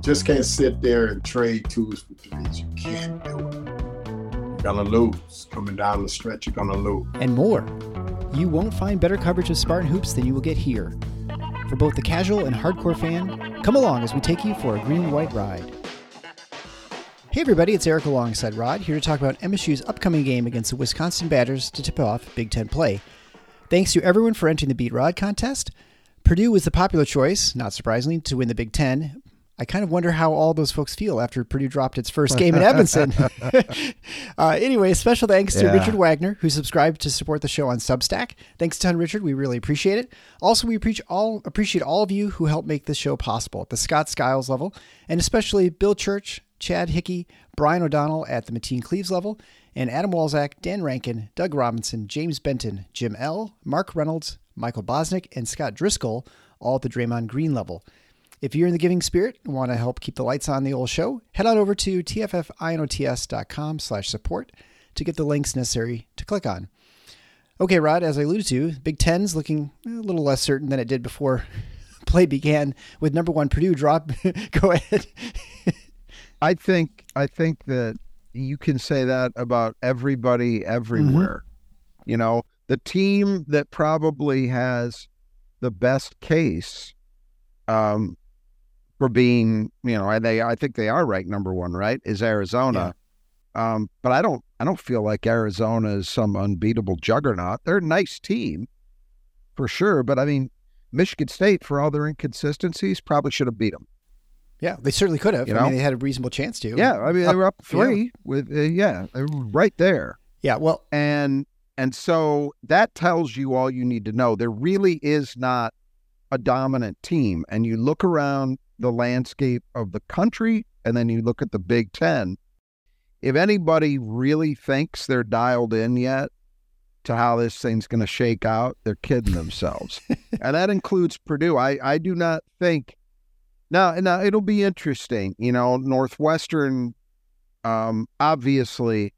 just can't sit there and trade twos for threes. You can't do it. You're gonna lose. Coming down the stretch, you're gonna lose. And more. You won't find better coverage of Spartan hoops than you will get here. For both the casual and hardcore fan, come along as we take you for a green and white ride. Hey everybody, it's Eric alongside Rod, here to talk about MSU's upcoming game against the Wisconsin Badgers to tip off Big Ten play. Thanks to everyone for entering the Beat Rod contest. Purdue was the popular choice, not surprisingly, to win the Big Ten, I kind of wonder how all those folks feel after Purdue dropped its first game in Evanston. uh, anyway, special thanks to yeah. Richard Wagner, who subscribed to support the show on Substack. Thanks a ton, Richard. We really appreciate it. Also, we appreciate all, appreciate all of you who helped make this show possible at the Scott Skiles level, and especially Bill Church, Chad Hickey, Brian O'Donnell at the Mateen Cleaves level, and Adam Walzak, Dan Rankin, Doug Robinson, James Benton, Jim L., Mark Reynolds, Michael Bosnick, and Scott Driscoll, all at the Draymond Green level. If you're in the giving spirit and want to help keep the lights on the old show, head on over to tffinots.com slash support to get the links necessary to click on. Okay, Rod, as I alluded to, Big Ten's looking a little less certain than it did before play began with number one Purdue drop. Go ahead. I think I think that you can say that about everybody everywhere. Mm-hmm. You know, the team that probably has the best case um, for being, you know, they I think they are ranked number one, right? Is Arizona. Yeah. Um, but I don't I don't feel like Arizona is some unbeatable juggernaut. They're a nice team for sure, but I mean, Michigan State, for all their inconsistencies, probably should have beat them. Yeah, they certainly could have. You know? I mean, they had a reasonable chance to. Yeah, I mean, they were up three yeah. with uh, yeah, they were right there. Yeah, well, and and so that tells you all you need to know. There really is not a dominant team, and you look around the landscape of the country and then you look at the Big Ten, if anybody really thinks they're dialed in yet to how this thing's going to shake out, they're kidding themselves. and that includes Purdue. I, I do not think. Now, now it'll be interesting. You know, Northwestern um, obviously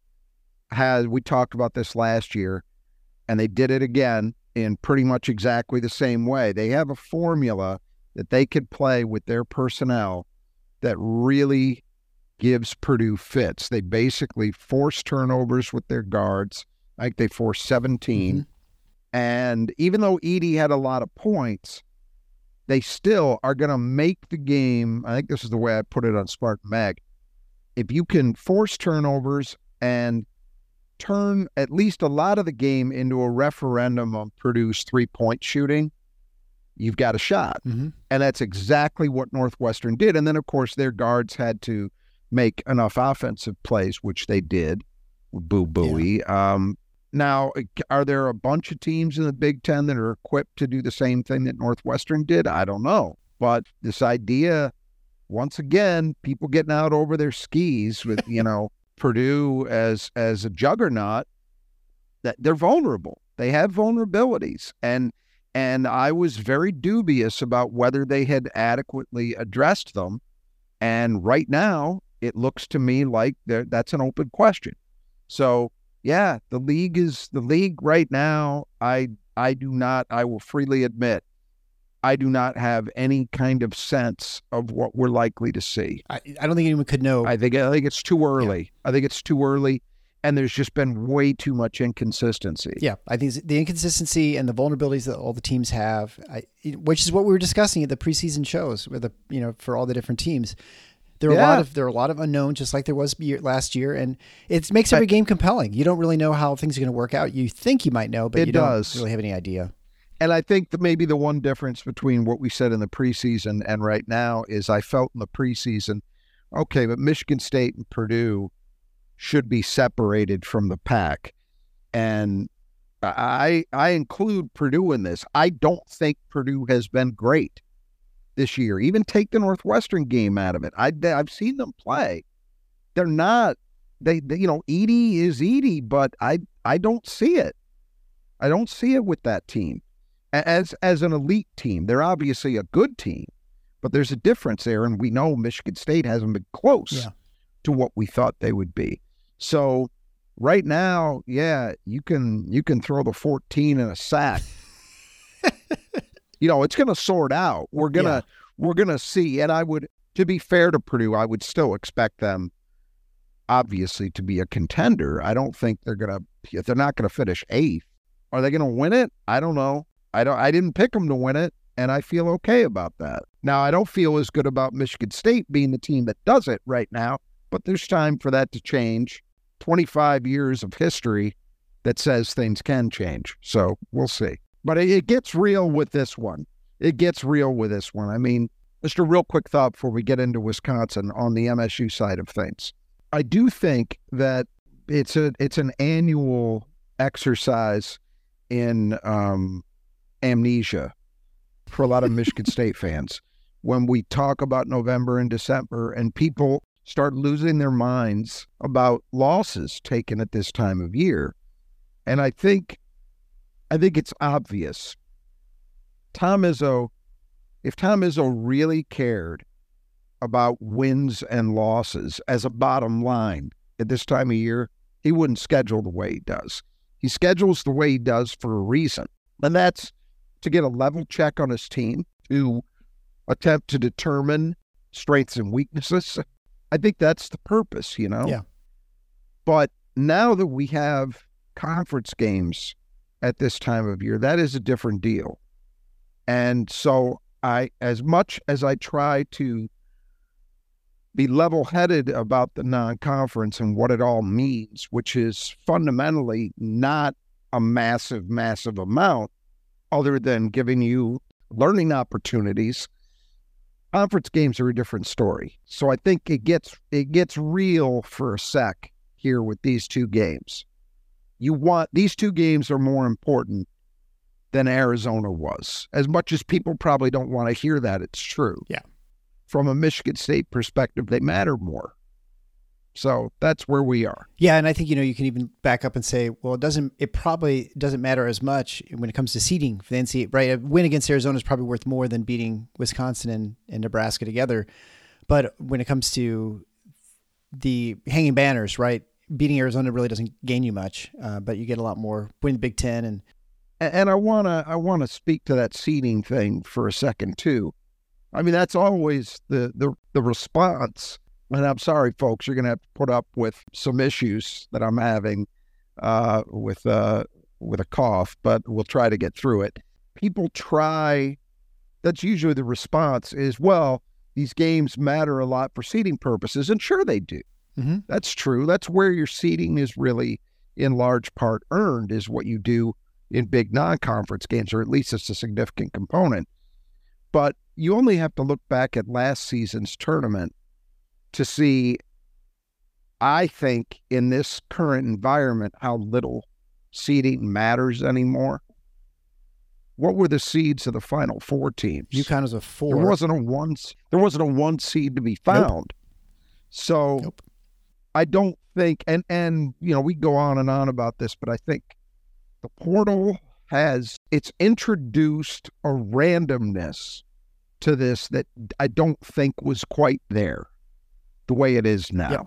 has, we talked about this last year, and they did it again in pretty much exactly the same way. They have a formula that they could play with their personnel that really gives Purdue fits. They basically force turnovers with their guards. I think they forced 17. Mm-hmm. And even though Edey had a lot of points, they still are going to make the game. I think this is the way I put it on Spartan Mag. If you can force turnovers and turn at least a lot of the game into a referendum on Purdue's three point shooting, you've got a shot. Mm-hmm. And that's exactly what Northwestern did. And then, of course, their guards had to make enough offensive plays, which they did. Boo booey. Yeah. Um, now, are there a bunch of teams in the Big Ten that are equipped to do the same thing that Northwestern did? I don't know. But this idea, once again, people getting out over their skis with, you know, Purdue as as a juggernaut, that they're vulnerable. They have vulnerabilities. And and I was very dubious about whether they had adequately addressed them. And right now, it looks to me like that's an open question. So, yeah, the league is the league right now. I I do not. I will freely admit, I do not have any kind of sense of what we're likely to see. I, I don't think anyone could know. I think I think it's too early. Yeah. I think it's too early and there's just been way too much inconsistency. Yeah, I think the inconsistency and the vulnerabilities that all the teams have, I, which is what we were discussing at the preseason shows, with the you know for all the different teams. There are yeah. a lot of there are a lot of unknowns, just like there was last year, and it makes every I, game compelling. You don't really know how things are going to work out. You think you might know, but you does. don't really have any idea. And I think that maybe the one difference between what we said in the preseason and right now is I felt in the preseason, okay, but Michigan State and Purdue should be separated from the pack. And I I include Purdue in this. I don't think Purdue has been great this year. Even take the Northwestern game out of it. I I've seen them play. They're not they, they you know Edey is Edey, but I I don't see it. I don't see it with that team as as an elite team. They're obviously a good team, but there's a difference there, and we know Michigan State hasn't been close Yeah. to what we thought they would be. So right now, yeah, you can you can throw the 14 in a sack. you know, it's going to sort out. We're going to we're going to see and I would to be fair to Purdue, I would still expect them obviously to be a contender. I don't think they're going to they're not going to finish 8th. Are they going to win it? I don't know. I don't I didn't pick them to win it and I feel okay about that. Now, I don't feel as good about Michigan State being the team that does it right now, but there's time for that to change. 25 years of history that says things can change. So we'll see. But it, it gets real with this one. It gets real with this one. I mean, just a real quick thought before we get into Wisconsin on the MSU side of things. I do think that it's a it's an annual exercise in um, amnesia for a lot of Michigan State fans when we talk about November and December and people start losing their minds about losses taken at this time of year. And I think I think it's obvious. Tom Izzo, if Tom Izzo really cared about wins and losses as a bottom line at this time of year, he wouldn't schedule the way he does. He schedules the way he does for a reason. And that's to get a level check on his team, to attempt to determine strengths and weaknesses. I think that's the purpose, you know? Yeah. But now that we have conference games at this time of year, that is a different deal. And so I as much as I try to be level headed about the non conference and what it all means, which is fundamentally not a massive, massive amount, other than giving you learning opportunities. Conference games are a different story. So I think it gets it gets real for a sec here with these two games. You want these two games are more important than Arizona was. As much as people probably don't want to hear that, it's true. Yeah. From a Michigan State perspective, they matter more. So that's where we are. Yeah, and I think you know you can even back up and say, well, it doesn't. It probably doesn't matter as much when it comes to seeding for the NCAA. Right, a win against Arizona is probably worth more than beating Wisconsin and, and Nebraska together. But when it comes to the hanging banners, right, beating Arizona really doesn't gain you much, uh, but you get a lot more. Win the Big Ten and And I wanna I wanna speak to that seeding thing for a second too. I mean, that's always the the the response. And I'm sorry, folks, you're gonna have to put up with some issues that I'm having uh, with uh, with a cough, but we'll try to get through it. People try. That's usually the response is, well, these games matter a lot for seating purposes, and sure they do. Mhm. That's true. That's where your seating is really, in large part, earned. Is what you do in big non-conference games, or at least it's a significant component. But you only have to look back at last season's tournament to see, I think, in this current environment, how little seeding matters anymore. What were the seeds of the final four teams? UConn was a four. There wasn't a one. There wasn't a one seed to be found. So Nope. I don't think, and and you know, we go on and on about this, but I think the portal has it's introduced a randomness to this that I don't think was quite there the way it is now. Yep.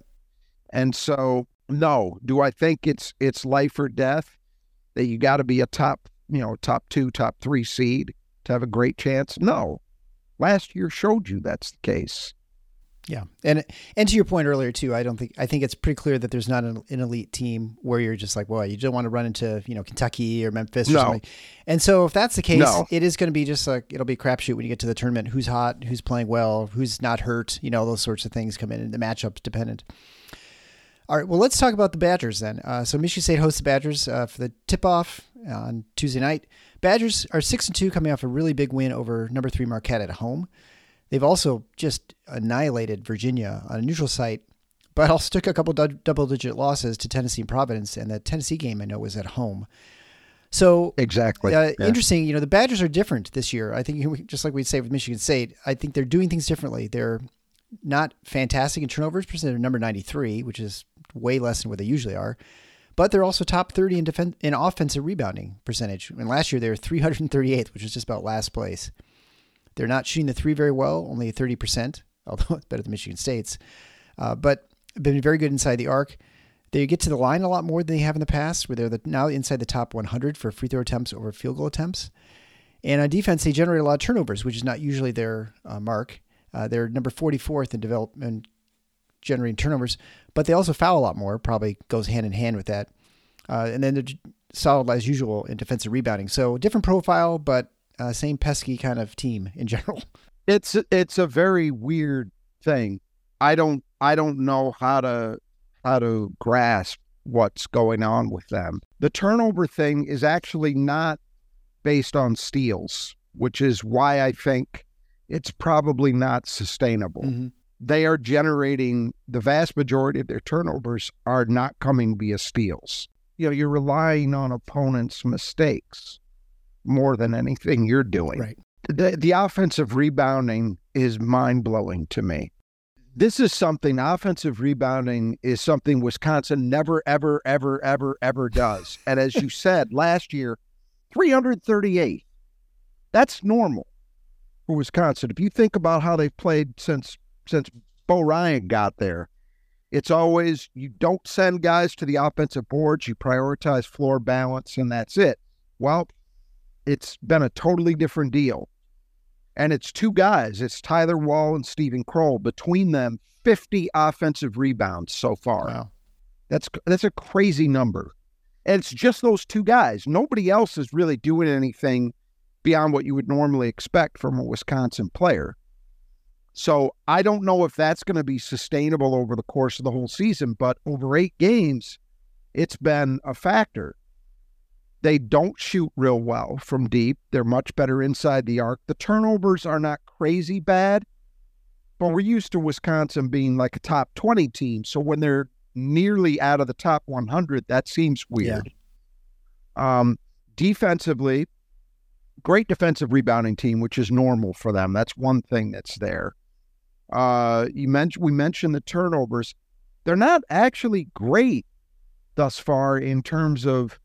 And so no, do I think it's it's life or death that you got to be a top, you know, top 2, top 3 seed to have a great chance? No. Last year showed you that's the case. Yeah, and and to your point earlier too, I don't think I think it's pretty clear that there's not an, an elite team where you're just like, well, you don't want to run into you know Kentucky or Memphis or No. something. And so if that's the case, No. it is going to be just like it'll be a crapshoot when you get to the tournament. Who's hot? Who's playing well? Who's not hurt? You know, those sorts of things come in, and the matchups dependent. All right, well, let's talk about the Badgers then. Uh, so Michigan State hosts the Badgers uh, for the tip-off on Tuesday night. Badgers are six and two, coming off a really big win over number three Marquette at home. They've also just annihilated Virginia on a neutral site, but also took a couple double digit losses to Tennessee and Providence, and the Tennessee game I know was at home. So exactly uh, yeah. interesting. You know, the Badgers are different this year. I think just like we'd say with Michigan State, I think they're doing things differently. They're not fantastic in turnovers percent. They're number ninety three, which is way less than what they usually are. But they're also top thirty in defense in offensive rebounding percentage. And last year they were three hundred and thirty eighth, which was just about last place. They're not shooting the three very well, only thirty percent, although it's better than Michigan State's. Uh, but been very good inside the arc. They get to the line a lot more than they have in the past, where they're the, now inside the top 100 for free throw attempts over field goal attempts. And on defense, they generate a lot of turnovers, which is not usually their uh, mark. Uh, they're number 44th in development generating turnovers, but they also foul a lot more. Probably goes hand in hand with that. Uh, and then they're solid as usual in defensive rebounding. So different profile, but uh, same pesky kind of team in general. It's it's a very weird thing. I don't I don't know how to how to grasp what's going on with them. The turnover thing is actually not based on steals, which is why I think it's probably not sustainable. Mm-hmm. They are generating the vast majority of their turnovers are not coming via steals. You know, you're relying on opponents' mistakes more than anything you're doing. Right. The, the offensive rebounding is mind blowing to me this is something offensive rebounding is something Wisconsin never, ever, ever, ever, ever does. And as you said last year, 338. That's normal for Wisconsin. If you think about how they've played since since Bo Ryan got there, it's always you don't send guys to the offensive boards, you prioritize floor balance, and that's it. Well, it's been a totally different deal and it's two guys. It's Tyler Wahl and Steven Crowl. Between them, 50 offensive rebounds so far. Wow. That's that's a crazy number. And it's just those two guys. Nobody else is really doing anything beyond what you would normally expect from a Wisconsin player. So I don't know if that's going to be sustainable over the course of the whole season, but over eight games, it's been a factor. They don't shoot real well from deep. They're much better inside the arc. The turnovers are not crazy bad, but we're used to Wisconsin being like a top 20 team. So when they're nearly out of the top 100, that seems weird. Yeah. Um, defensively, great defensive rebounding team, which is normal for them. That's one thing that's there. Uh, you mentioned we mentioned the turnovers. They're not actually great thus far in terms of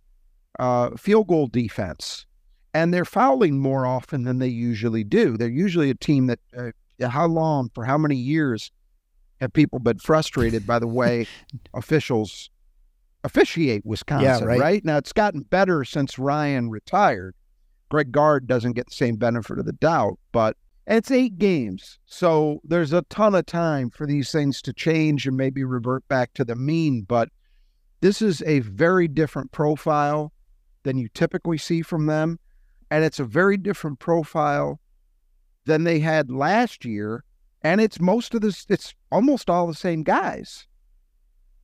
uh, field goal defense, and they're fouling more often than they usually do. They're usually a team that, uh, how long, for how many years have people been frustrated by the way officials officiate Wisconsin, yeah, right. right? Now, it's gotten better since Ryan retired. Greg Gard doesn't get the same benefit of the doubt, but it's eight games. So there's a ton of time for these things to change and maybe revert back to the mean. But this is a very different profile than you typically see from them. And it's a very different profile than they had last year. And it's most of this, it's almost all the same guys.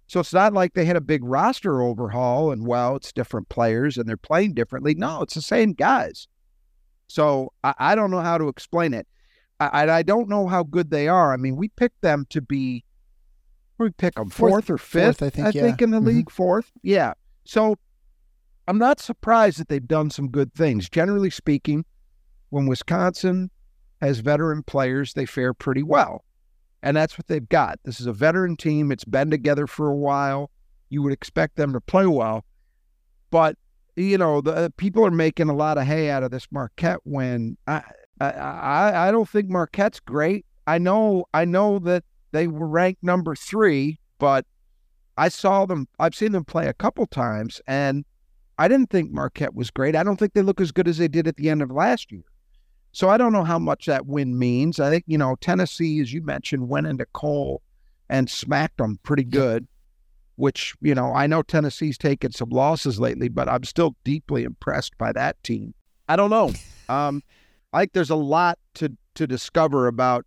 So it's not like they had a big roster overhaul and, well, it's different players and they're playing differently. No, it's the same guys. So I, I don't know how to explain it. I, I don't know how good they are. I mean, we picked them to be, we pick them fourth, fourth or fifth, fourth, I think, I yeah. think in the mm-hmm. league, fourth. Yeah. So I'm not surprised that they've done some good things. Generally speaking, when Wisconsin has veteran players, they fare pretty well. And that's what they've got. This is a veteran team. It's been together for a while. You would expect them to play well. But, you know, the uh, people are making a lot of hay out of this Marquette win. I, I, I don't think Marquette's great. I know, I know that they were ranked number three, but I saw them, I've seen them play a couple times, and I didn't think Marquette was great. I don't think they look as good as they did at the end of last year. So I don't know how much that win means. I think, you know, Tennessee, as you mentioned, went into Kohl and smacked them pretty good, which, you know, I know Tennessee's taken some losses lately, but I'm still deeply impressed by that team. I don't know. Um, I think there's a lot to, to discover about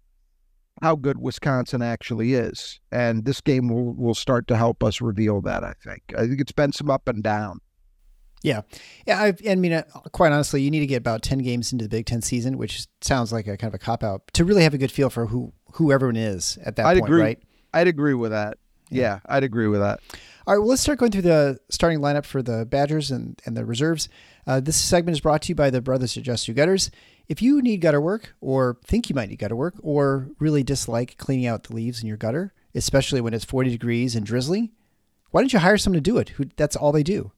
how good Wisconsin actually is. And this game will, will start to help us reveal that, I think. I think it's been some up and down. Yeah, yeah. I, I mean, uh, quite honestly, you need to get about ten games into the Big Ten season, which sounds like a kind of a cop out to really have a good feel for who who everyone is at that I'd point, agree. right? I'd agree with that. Yeah, I'd agree with that. All right, well, let's start going through the starting lineup for the Badgers and, and the reserves. Uh, this segment is brought to you by the Brothers Adjust Your Gutters. If you need gutter work, or think you might need gutter work, or really dislike cleaning out the leaves in your gutter, especially when it's 40 degrees and drizzly, why don't you hire someone to do it? Who That's all they do.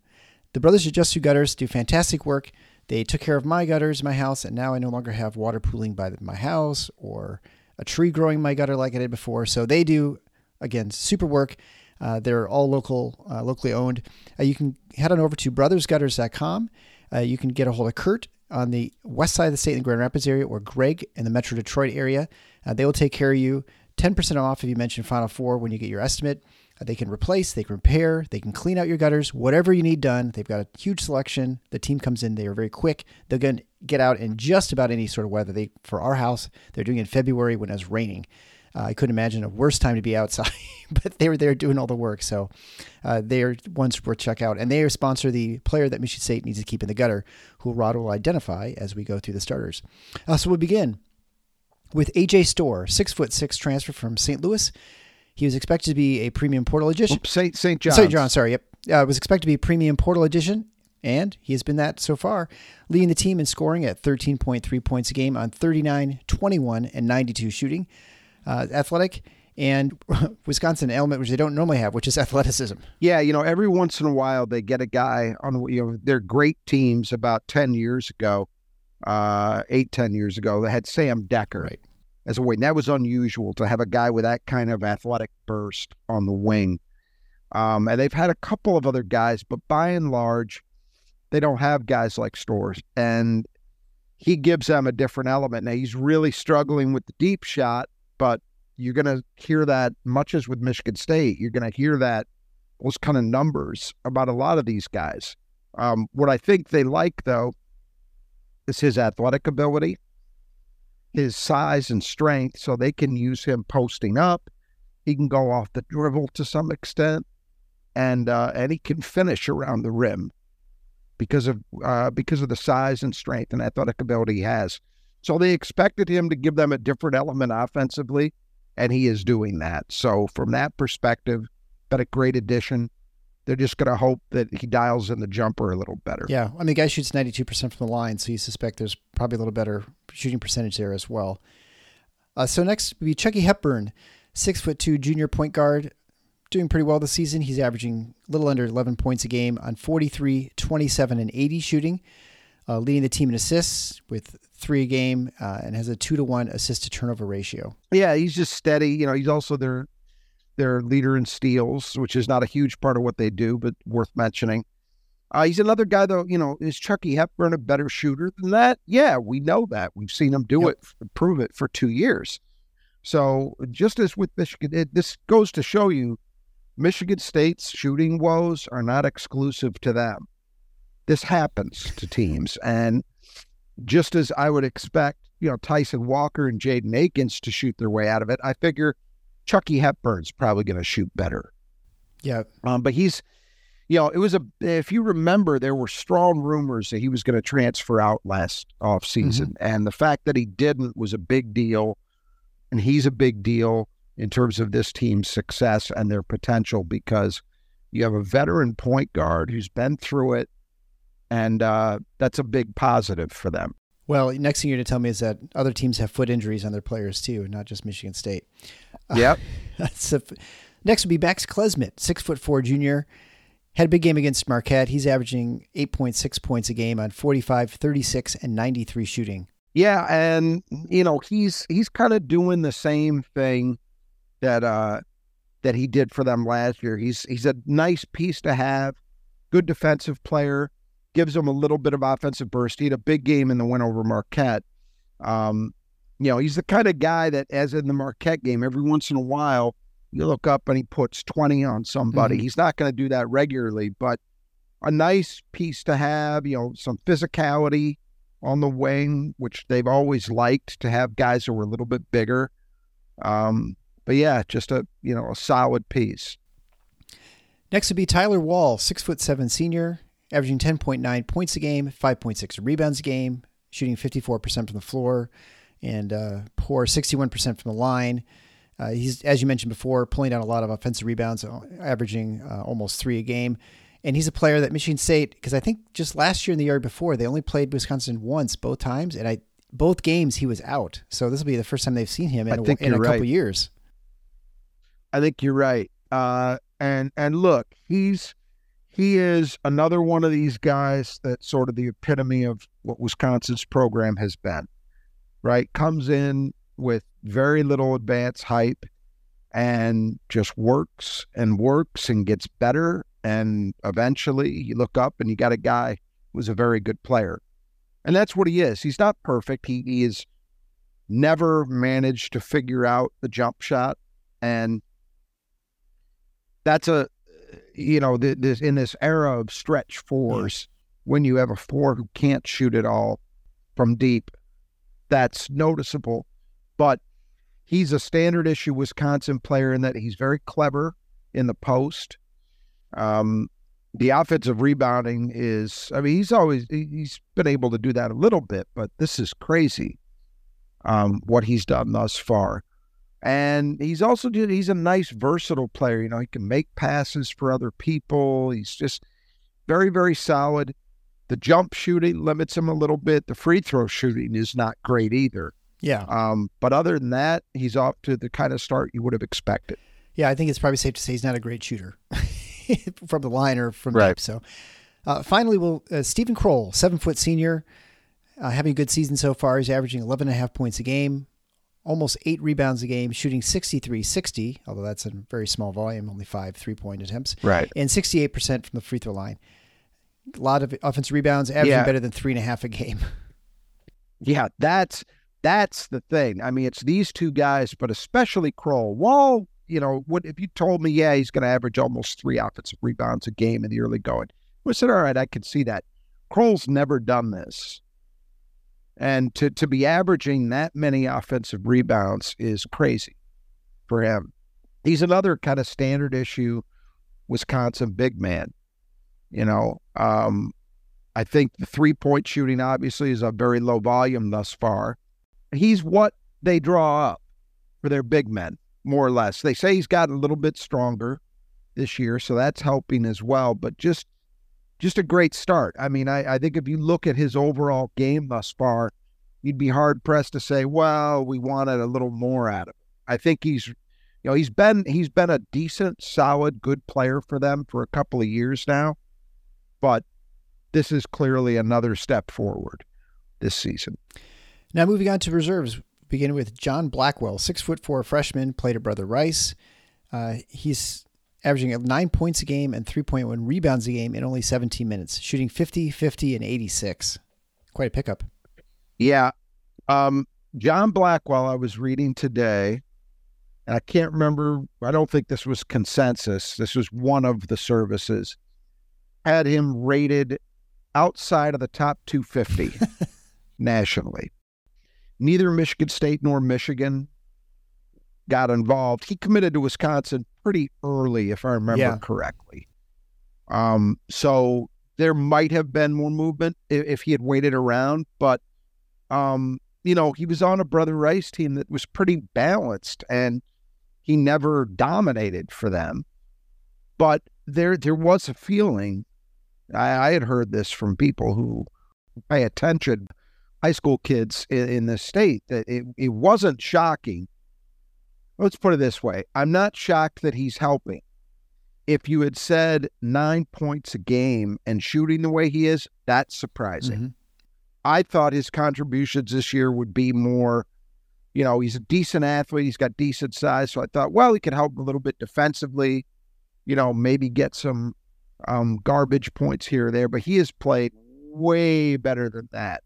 The Brothers at Just Your Gutters do fantastic work. They took care of my gutters my house, and now I no longer have water pooling by my house or a tree growing in my gutter like I did before. So they do, again, super work. Uh, they're all local, uh, locally owned. Uh, you can head on over to brothersgutters.com. Uh, you can get a hold of Kurt on the west side of the state in the Grand Rapids area or Greg in the Metro Detroit area. Uh, they will take care of you. 10% off if you mention Final Four when you get your estimate. They can replace, they can repair, they can clean out your gutters, whatever you need done. They've got a huge selection. The team comes in, they are very quick. They're going to get out in just about any sort of weather. They For our house, they're doing it in February when it's raining. Uh, I couldn't imagine a worse time to be outside, but they were there doing all the work. So uh, they are ones worth check out. And they sponsor the player that Michigan State needs to keep in the gutter, who Rod will identify as we go through the starters. Uh, so we'll begin with AJ Storr, six foot six transfer from St. Louis. He was expected to be a premium portal edition. Oops, St. St. John. St. John, sorry. Yep. Uh, was expected to be a premium portal edition, and he has been that so far, leading the team in scoring at 13.3 points a game on 39, 21, and 92 shooting uh, athletic, and Wisconsin element which they don't normally have, which is athleticism. Yeah, you know, every once in a while they get a guy on you know they're great teams. About ten years ago, uh, eight ten years ago, they had Sam Dekker Right. As a wing. That was unusual to have a guy with that kind of athletic burst on the wing. Um, and they've had a couple of other guys, but by and large, they don't have guys like Storrs. And he gives them a different element. Now he's really struggling with the deep shot, but you're going to hear that much as with Michigan State. You're going to hear that those kind of numbers about a lot of these guys. Um, what I think they like though is his athletic ability, his size and strength, so they can use him posting up. He can go off the dribble to some extent, and uh, and he can finish around the rim because of uh, because of the size and strength and athletic ability he has. So they expected him to give them a different element offensively, and he is doing that. So from that perspective, been a great addition. They're just going to hope that he dials in the jumper a little better. Yeah, I mean, the guy shoots 92% from the line, so you suspect there's probably a little better shooting percentage there as well. Uh, so next would be Chucky Hepburn, six foot two junior point guard, doing pretty well this season. He's averaging a little under 11 points a game on 43, 27, and 80 shooting, uh, leading the team in assists with three a game, uh, and has a two to one assist to turnover ratio. Yeah, he's just steady. You know, he's also their their leader in steals, which is not a huge part of what they do, but worth mentioning. Uh, he's another guy, though. You know, is Chucky Hepburn a better shooter than that? Yeah, we know that. We've seen him do Yep. it, prove it for two years. So just as with Michigan, it, this goes to show you, Michigan State's shooting woes are not exclusive to them. This happens to teams, and just as I would expect, you know, Tyson Walker and Jaden Akins to shoot their way out of it, I figure Chucky Hepburn's probably going to shoot better. Yeah, Um, but he's, you know, it was a, if you remember, there were strong rumors that he was going to transfer out last offseason. And the fact that he didn't was a big deal. And he's a big deal in terms of this team's success and their potential because you have a veteran point guard who's been through it. And uh, that's a big positive for them. Well, next thing you're going to tell me is that other teams have foot injuries on their players too, not just Michigan State. Yep. That's a, next would be Max Klesmit, six foot four junior. Had a big game against Marquette. He's averaging 8.6 points a game on 45, 36, and 93 shooting. Yeah, and you know he's he's kind of doing the same thing that uh that he did for them last year. He's he's a nice piece to have, good defensive player, gives them a little bit of offensive burst. He had a big game in the win over Marquette. Um, you know, he's the kind of guy that, as in the Marquette game, every once in a while you look up and he puts twenty on somebody. Mhm. He's not going to do that regularly, but a nice piece to have. You know, some physicality on the wing, which they've always liked to have guys who were a little bit bigger. Um, but yeah, just a you know a solid piece. Next would be Tyler Wahl, six foot seven senior. averaging 10.9 points a game, 5.6 rebounds a game, shooting 54% from the floor, and uh, poor 61% from the line. Uh, he's, as you mentioned before, pulling down a lot of offensive rebounds, averaging uh, almost three a game. And he's a player that Michigan State, because I think just last year and the year before, they only played Wisconsin once, both times, and I both games he was out. So this will be the first time they've seen him in, I think a, in a you're couple right. years. I think you're right. Uh, and and look, he's he is another one of these guys that's sort of the epitome of what Wisconsin's program has been. Right, comes in with very little advanced hype and just works and works and gets better. And eventually, you look up and you got a guy who's a very good player, and that's what he is. He's not perfect. He, he is never managed to figure out the jump shot and that's a you know th- this in this era of stretch fours when you have a four who can't shoot it all from deep that's noticeable but he's a standard issue wisconsin player in that he's very clever in the post. Um the offensive rebounding is i mean he's always he- he's been able to do that a little bit but this is crazy um what he's done thus far. And he's also, he's a nice versatile player you know he can make passes for other people. He's just very very solid the jump shooting limits him a little bit the free throw shooting is not great either Yeah. um, but other than that he's off to the kind of start you would have expected Yeah, I think it's probably safe to say he's not a great shooter from the line or from Right. deep. So, uh, finally, we'll uh, Steven Crowl, seven foot senior, uh, having a good season so far. He's averaging 11 and a half points a game, almost eight rebounds a game, shooting 63 60, although that's a very small volume, only five three point attempts, right and 68% from the free throw line. A lot of offensive rebounds, averaging Yeah. better than three and a half a game. yeah that's that's the thing i mean it's these two guys but especially Crowl Wahl you know what if you told me yeah he's going to average almost three offensive rebounds a game in the early going I said, all right, I can see that. Crowl's never done this. And to, to be averaging that many offensive rebounds is crazy for him. He's another kind of standard issue Wisconsin big man. You know, um, I think the three point shooting obviously is a very low volume thus far. He's what they draw up for their big men, more or less. They say he's gotten a little bit stronger this year, so that's helping as well. But just just a great start. I mean, I, I think if you look at his overall game thus far, you'd be hard pressed to say, well, we wanted a little more out of him. I think he's you know, he's been he's been a decent, solid, good player for them for a couple of years now. But this is clearly another step forward this season. Now moving on to reserves, beginning with John Blackwell, six foot four freshman, played at Brother Rice. Uh, he's averaging nine points a game and 3.1 rebounds a game in only 17 minutes, shooting 50, 50, and 86. Quite a pickup. Yeah. Um, John Blackwell, I was reading today, and I can't remember, I don't think this was consensus. This was one of the services, had him rated outside of the top 250 nationally. Neither Michigan State nor Michigan got involved. He committed to Wisconsin pretty early, if I remember Yeah. correctly. Um, so there might have been more movement if, if he had waited around, but um, you know, he was on a Brother Rice team that was pretty balanced and he never dominated for them. But there there was a feeling I, I had heard this from people who pay attention, high school kids in, in the state, that it, it wasn't shocking. Let's put it this way. I'm not shocked that he's helping. If you had said nine points a game and shooting the way he is, that's surprising. Mhm. I thought his contributions this year would be more, you know, he's a decent athlete, he's got decent size. So I thought, well, he could help a little bit defensively, you know, maybe get some um, garbage points here or there. But he has played way better than that,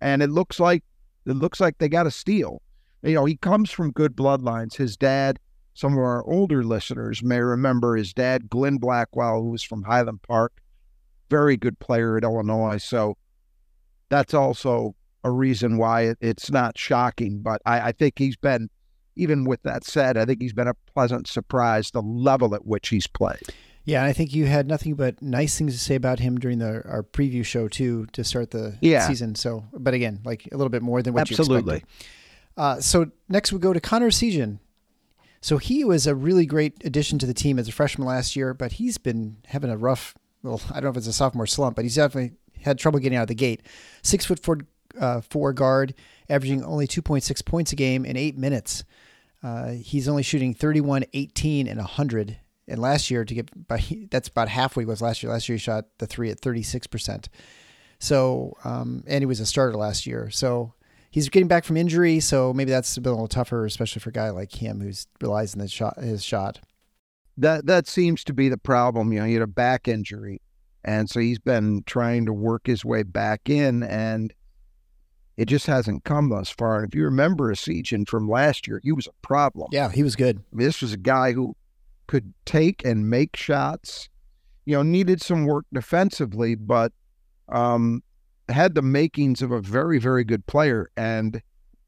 and it looks like it looks like they got a steal. You know, he comes from good bloodlines. His dad, some of our older listeners may remember his dad, Glenn Blackwell, who was from Highland Park, very good player at Illinois. So that's also a reason why it, it's not shocking. But I, I think he's been, even with that said, I think he's been a pleasant surprise the level at which he's played. Yeah, and I think you had nothing but nice things to say about him during the our preview show too to start the Yeah. season. So, but again, like a little bit more than what you expected. Uh, so next we go to Connor Essegian. So he was a really great addition to the team as a freshman last year, but he's been having a rough. Well, I don't know if it's a sophomore slump, but he's definitely had trouble getting out of the gate. Six foot four, uh, four guard, averaging only two point six points a game in eight minutes. Uh, he's only shooting 31, 18, and 100. And last year, to get by, that's about halfway was last year. Last year, he shot the three at 36%. So, um, and he was a starter last year. So he's getting back from injury. So maybe that's a bit a little tougher, especially for a guy like him who's relies on the shot, his shot. That that seems to be the problem. You know, he had a back injury, and so he's been trying to work his way back in, and it just hasn't come thus far. And if you remember Essegian from last year, he was a problem. Yeah, he was good. I mean, this was a guy who could take and make shots. You know, needed some work defensively, but um, had the makings of a very, very good player, and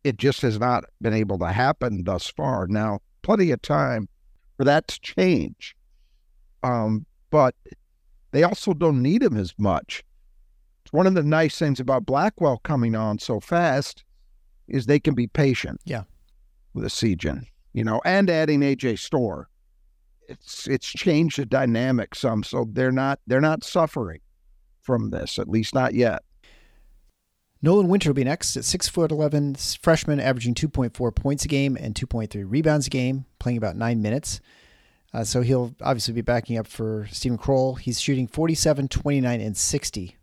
it just has not been able to happen thus far. Now, plenty of time for that to change, um, but they also don't need him as much. It's one of the nice things about Blackwell coming on so fast is they can be patient. Yeah. with a Sejan, you know, and adding AJ Storr it's it's changed the dynamic some, so they're not they're not suffering from this, at least not yet. Nolan Winter will be next at six foot eleven freshman, averaging two point four points a game and two point three rebounds a game, playing about nine minutes. Uh, so he'll obviously be backing up for Steven Crowl. He's shooting 47, 29, and 60.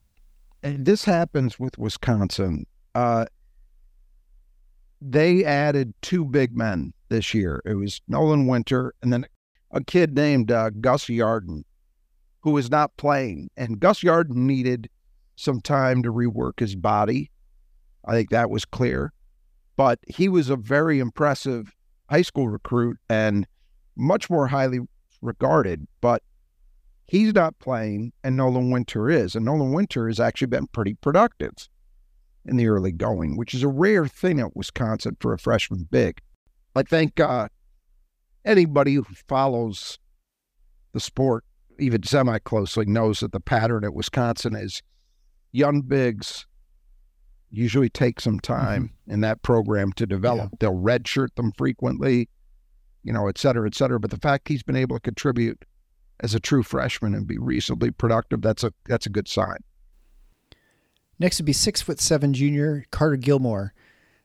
And this happens with Wisconsin. Uh, they added two big men this year. It was Nolan Winter and then a kid named uh, Gus Yalden, who is not playing. And Gus Yalden needed some time to rework his body. I think that was clear. But he was a very impressive high school recruit and much more highly regarded. But he's not playing, and Nolan Winter is. And Nolan Winter has actually been pretty productive in the early going, which is a rare thing at Wisconsin for a freshman big. I think uh, anybody who follows the sport even semi closely knows that the pattern at Wisconsin is young bigs usually take some time in that program to develop. They'll redshirt them frequently, you know, et cetera, et cetera. But the fact he's been able to contribute as a true freshman and be reasonably productive, that's a that's a good sign. Next would be six foot seven junior Carter Gilmore.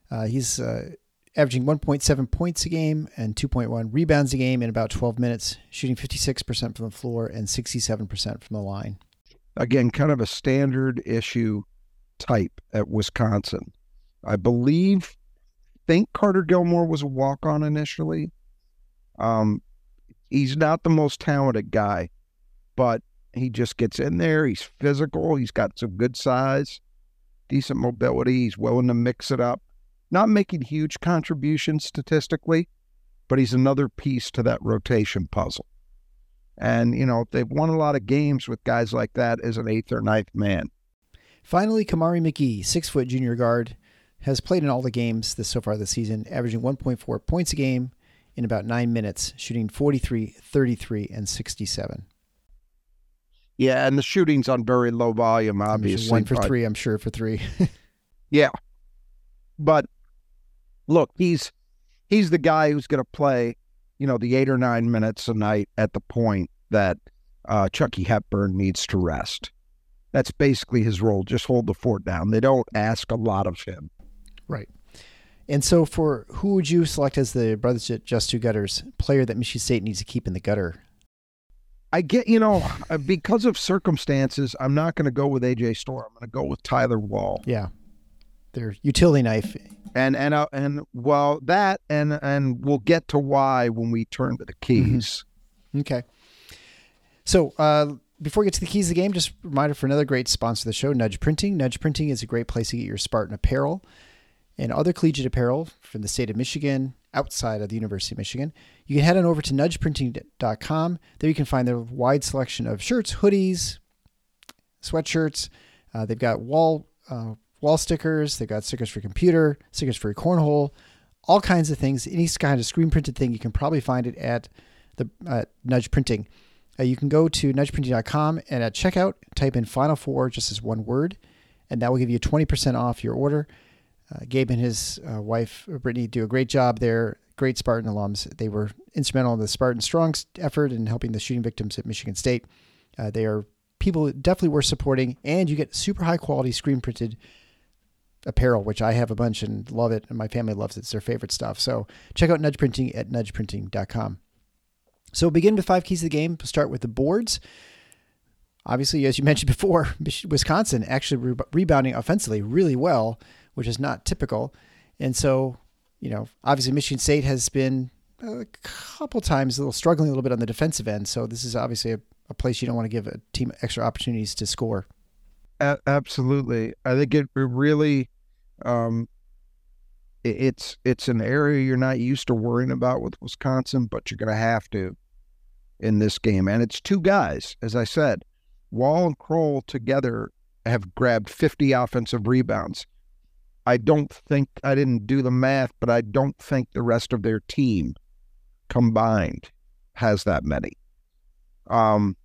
Uh, he's uh, averaging 1.7 points a game and 2.1 rebounds a game in about 12 minutes, shooting 56% from the floor and 67% from the line. Again, kind of a standard issue type at Wisconsin. I believe, think Carter Gilmore was a walk on initially. Um, he's not the most talented guy, but he just gets in there. He's physical. He's got some good size, decent mobility. He's willing to mix it up. Not making huge contributions statistically, but he's another piece to that rotation puzzle. And, you know, they've won a lot of games with guys like that as an eighth or ninth man. Finally, Kamari McGee, six foot junior guard, has played in all the games this so far this season, averaging 1.4 points a game in about nine minutes, shooting 43, 33, and 67. Yeah, and the shooting's on very low volume, obviously. one for three, I'm sure for three. Yeah. But look, he's he's the guy who's going to play, you know, the eight or nine minutes a night at the point that uh, Chucky Hepburn needs to rest. That's basically his role. Just hold the fort down. They don't ask a lot of him. Right. And so, for who would you select as the Brothers Just Do Gutters player that Michigan State needs to keep in the gutter? I get, you know, uh, because of circumstances, I'm not going to go with AJ Storr. I'm going to go with Tyler Wahl. Yeah, their utility knife. And and uh, and well, that and and we'll get to why when we turn to the keys. Okay. So, uh, before we get to the keys of the game, just a reminder for another great sponsor of the show, Nudge Printing. Nudge Printing is a great place to get your Spartan apparel and other collegiate apparel from the state of Michigan, outside of the University of Michigan. You can head on over to nudgeprinting.com. There you can find their wide selection of shirts, hoodies, sweatshirts. Uh, they've got wall uh, wall stickers. They've got stickers for your computer, stickers for your cornhole, all kinds of things. Any kind of screen printed thing, you can probably find it at the uh, Nudge Printing. Uh, you can go to nudgeprinting.com and at checkout, type in Final Four just as one word, and that will give you 20% off your order. Uh, Gabe and his uh, wife, Brittany, do a great job there. Great Spartan alums. They were instrumental in the Spartan Strong effort in helping the shooting victims at Michigan State. Uh, they are people definitely worth supporting, and you get super high quality screen printed apparel, which I have a bunch and love it, and my family loves it. It's their favorite stuff. So check out Nudge Printing at nudgeprinting.com. So begin with five keys of the game. Start with the boards. Obviously, as you mentioned before, Wisconsin actually re- rebounding offensively really well, which is not typical. And so, you know, obviously Michigan State has been a couple times a little struggling a little bit on the defensive end. So this is obviously a, a place you don't want to give a team extra opportunities to score. A- absolutely, I think it really, um, it's it's an area you're not used to worrying about with Wisconsin, but you're going to have to in this game. And it's two guys, as I said, Wahl and Crowl together have grabbed 50 offensive rebounds. I don't think I didn't do the math, but I don't think the rest of their team combined has that many. Um,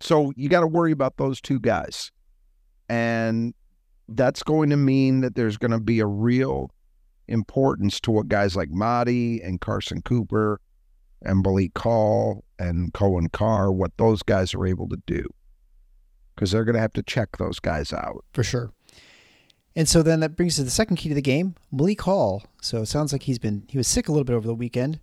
so you got to worry about those two guys. And that's going to mean that there's going to be a real importance to what guys like Mady and Carson Cooper and Malik Hall and Coen Carr, what those guys are able to do. Because they're going to have to check those guys out. For sure. And so then that brings us to the second key to the game, Malik Hall. So it sounds like he's been, he was sick a little bit over the weekend.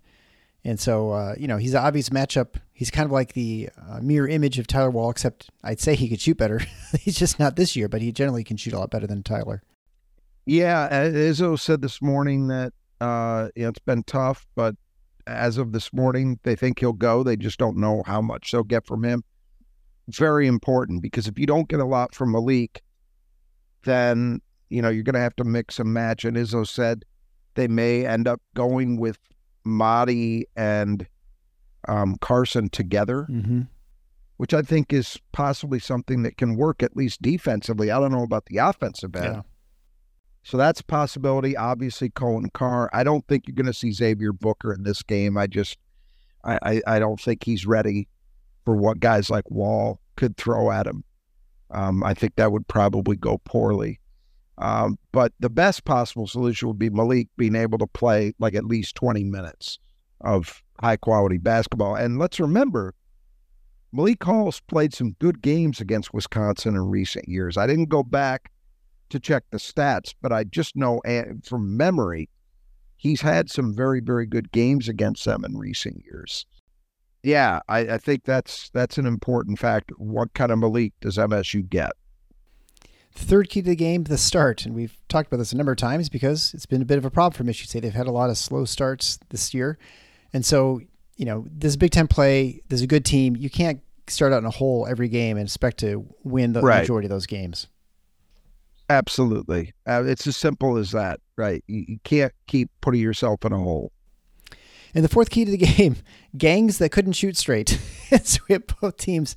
And so, uh, you know, he's an obvious matchup. He's kind of like the uh, mirror image of Tyler Wahl, except I'd say he could shoot better. he's just not this year, but he generally can shoot a lot better than Tyler. Yeah, Izzo said this morning that uh, you know, it's been tough, but as of this morning, they think he'll go. They just don't know how much they'll get from him. Very important because if you don't get a lot from Malik, then you know you're going to have to mix and match. And Izzo said they may end up going with Mady and um, Carson together, mm-hmm. which I think is possibly something that can work at least defensively. I don't know about the offensive end. Yeah. So that's a possibility. Obviously, Coen Carr. I don't think you're going to see Xavier Booker in this game. I just, I, I, I, don't think he's ready for what guys like Wahl could throw at him. Um, I think that would probably go poorly. Um, but the best possible solution would be Malik being able to play like at least 20 minutes of high quality basketball. And let's remember, Malik Hall's played some good games against Wisconsin in recent years. I didn't go back to check the stats, but I just know from memory, he's had some very, very good games against them in recent years. Yeah, I, I think that's that's an important factor. What kind of Malik does MSU get? Third key to the game, the start. And we've talked about this a number of times because it's been a bit of a problem for Michigan State. They've had a lot of slow starts this year. And so, you know, this is Big Ten play. There's a good team. You can't start out in a hole every game and expect to win the right. majority of those games. Absolutely. Uh, it's as simple as that, right? You, you can't keep putting yourself in a hole. And the fourth key to the game, gangs that couldn't shoot straight. so we have both teams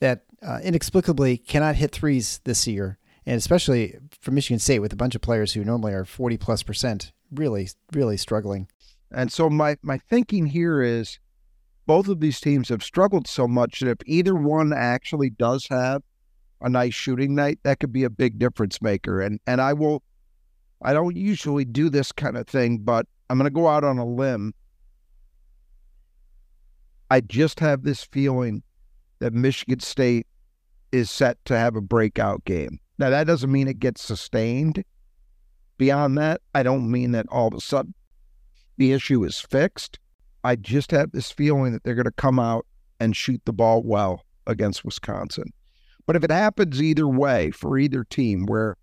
that uh, inexplicably cannot hit threes this year and especially for Michigan State with a bunch of players who normally are 40 plus percent, really, really struggling. And so my, my thinking here is both of these teams have struggled so much that if either one actually does have a nice shooting night, that could be a big difference maker. And and I will I don't usually do this kind of thing, but I'm gonna go out on a limb. I just have this feeling that Michigan State is set to have a breakout game. Now, that doesn't mean it gets sustained. Beyond that, I don't mean that all of a sudden the issue is fixed. I just have this feeling that they're going to come out and shoot the ball well against Wisconsin. But if it happens either way for either team where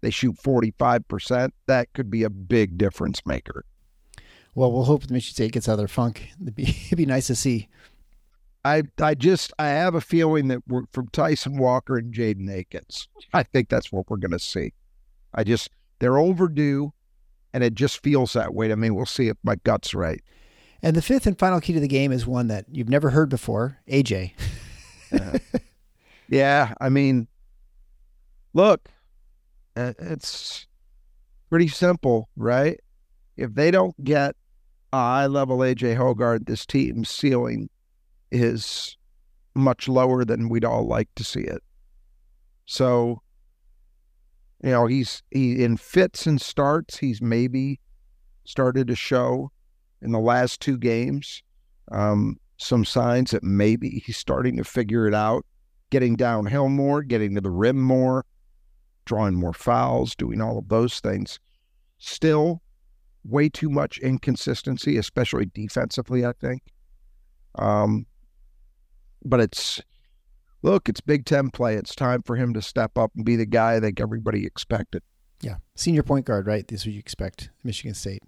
they shoot 45%, that could be a big difference maker. Well, we'll hope Michigan State gets out of their funk. It'd be, it'd be nice to see. I I just I have a feeling that we're from Tyson Walker and Jaden Akins. I think that's what we're going to see. I just they're overdue, and it just feels that way to me. We'll see if my gut's right. And the fifth and final key to the game is one that you've never heard before, AJ. yeah. yeah, I mean, look, it's pretty simple, right? If they don't get a high level AJ Hoggard, this team's ceiling is much lower than we'd all like to see it. So, you know, he's he in fits and starts. He's maybe started to show in the last two games um, some signs that maybe he's starting to figure it out, getting downhill more, getting to the rim more, drawing more fouls, doing all of those things. Still, way too much inconsistency, especially defensively. I think. Um, but it's look, it's Big Ten play. It's time for him to step up and be the guy I think everybody expected. Yeah, senior point guard, right? This is what you expect, Michigan State.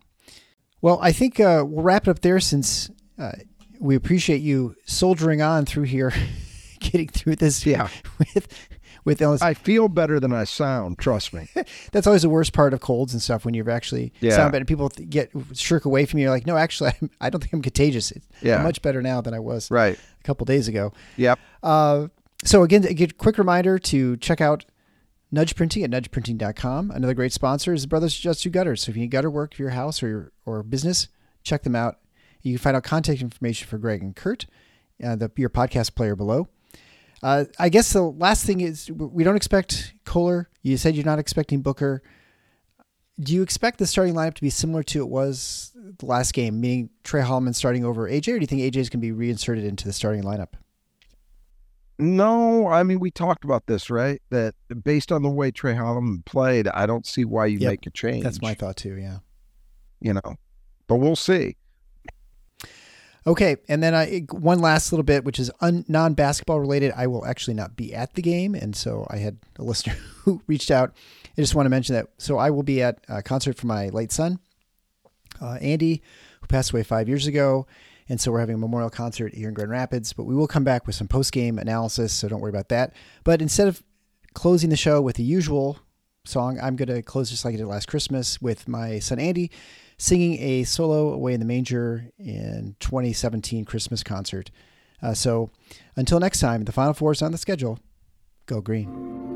Well, I think uh, we'll wrap it up there since uh, we appreciate you soldiering on through here, getting through this. Yeah. with with illness. I feel better than I sound. Trust me. That's always the worst part of colds and stuff when you're actually Yeah. sound better. People get shirk away from you. You're like, no, actually, I'm, I don't think I'm contagious. Yeah. I'm much better now than I was right. a couple days ago. Yep. Uh, so again, a quick reminder to check out Nudge Printing at nudgeprinting.com. Another great sponsor is Brothers Just Do Gutters. So if you need gutter work for your house or your, or business, check them out. You can find out contact information for Greg and Kurt, uh, the, your podcast player below. Uh, I guess the last thing is we don't expect Kohler. You said you're not expecting Booker. Do you expect the starting lineup to be similar to it was the last game, meaning Trey Holloman starting over AJ, or do you think AJ is going to be reinserted into the starting lineup? No, I mean we talked about this, right? That based on the way Trey Holloman played, I don't see why you Yep. make a change. That's my thought too. Yeah. you know. But we'll see. Okay, and then I one last little bit, which is un, non-basketball related. I will actually not be at the game, and so I had a listener who reached out. I just want to mention that. So I will be at a concert for my late son, uh, Andy, who passed away five years ago, and so we're having a memorial concert here in Grand Rapids. But we will come back with some post-game analysis, so don't worry about that. But instead of closing the show with the usual song, I'm going to close just like I did last Christmas with my son Andy singing a solo away in the manger in 2017 Christmas concert. Uh, so until next time, the Final Four is on the schedule. Go green.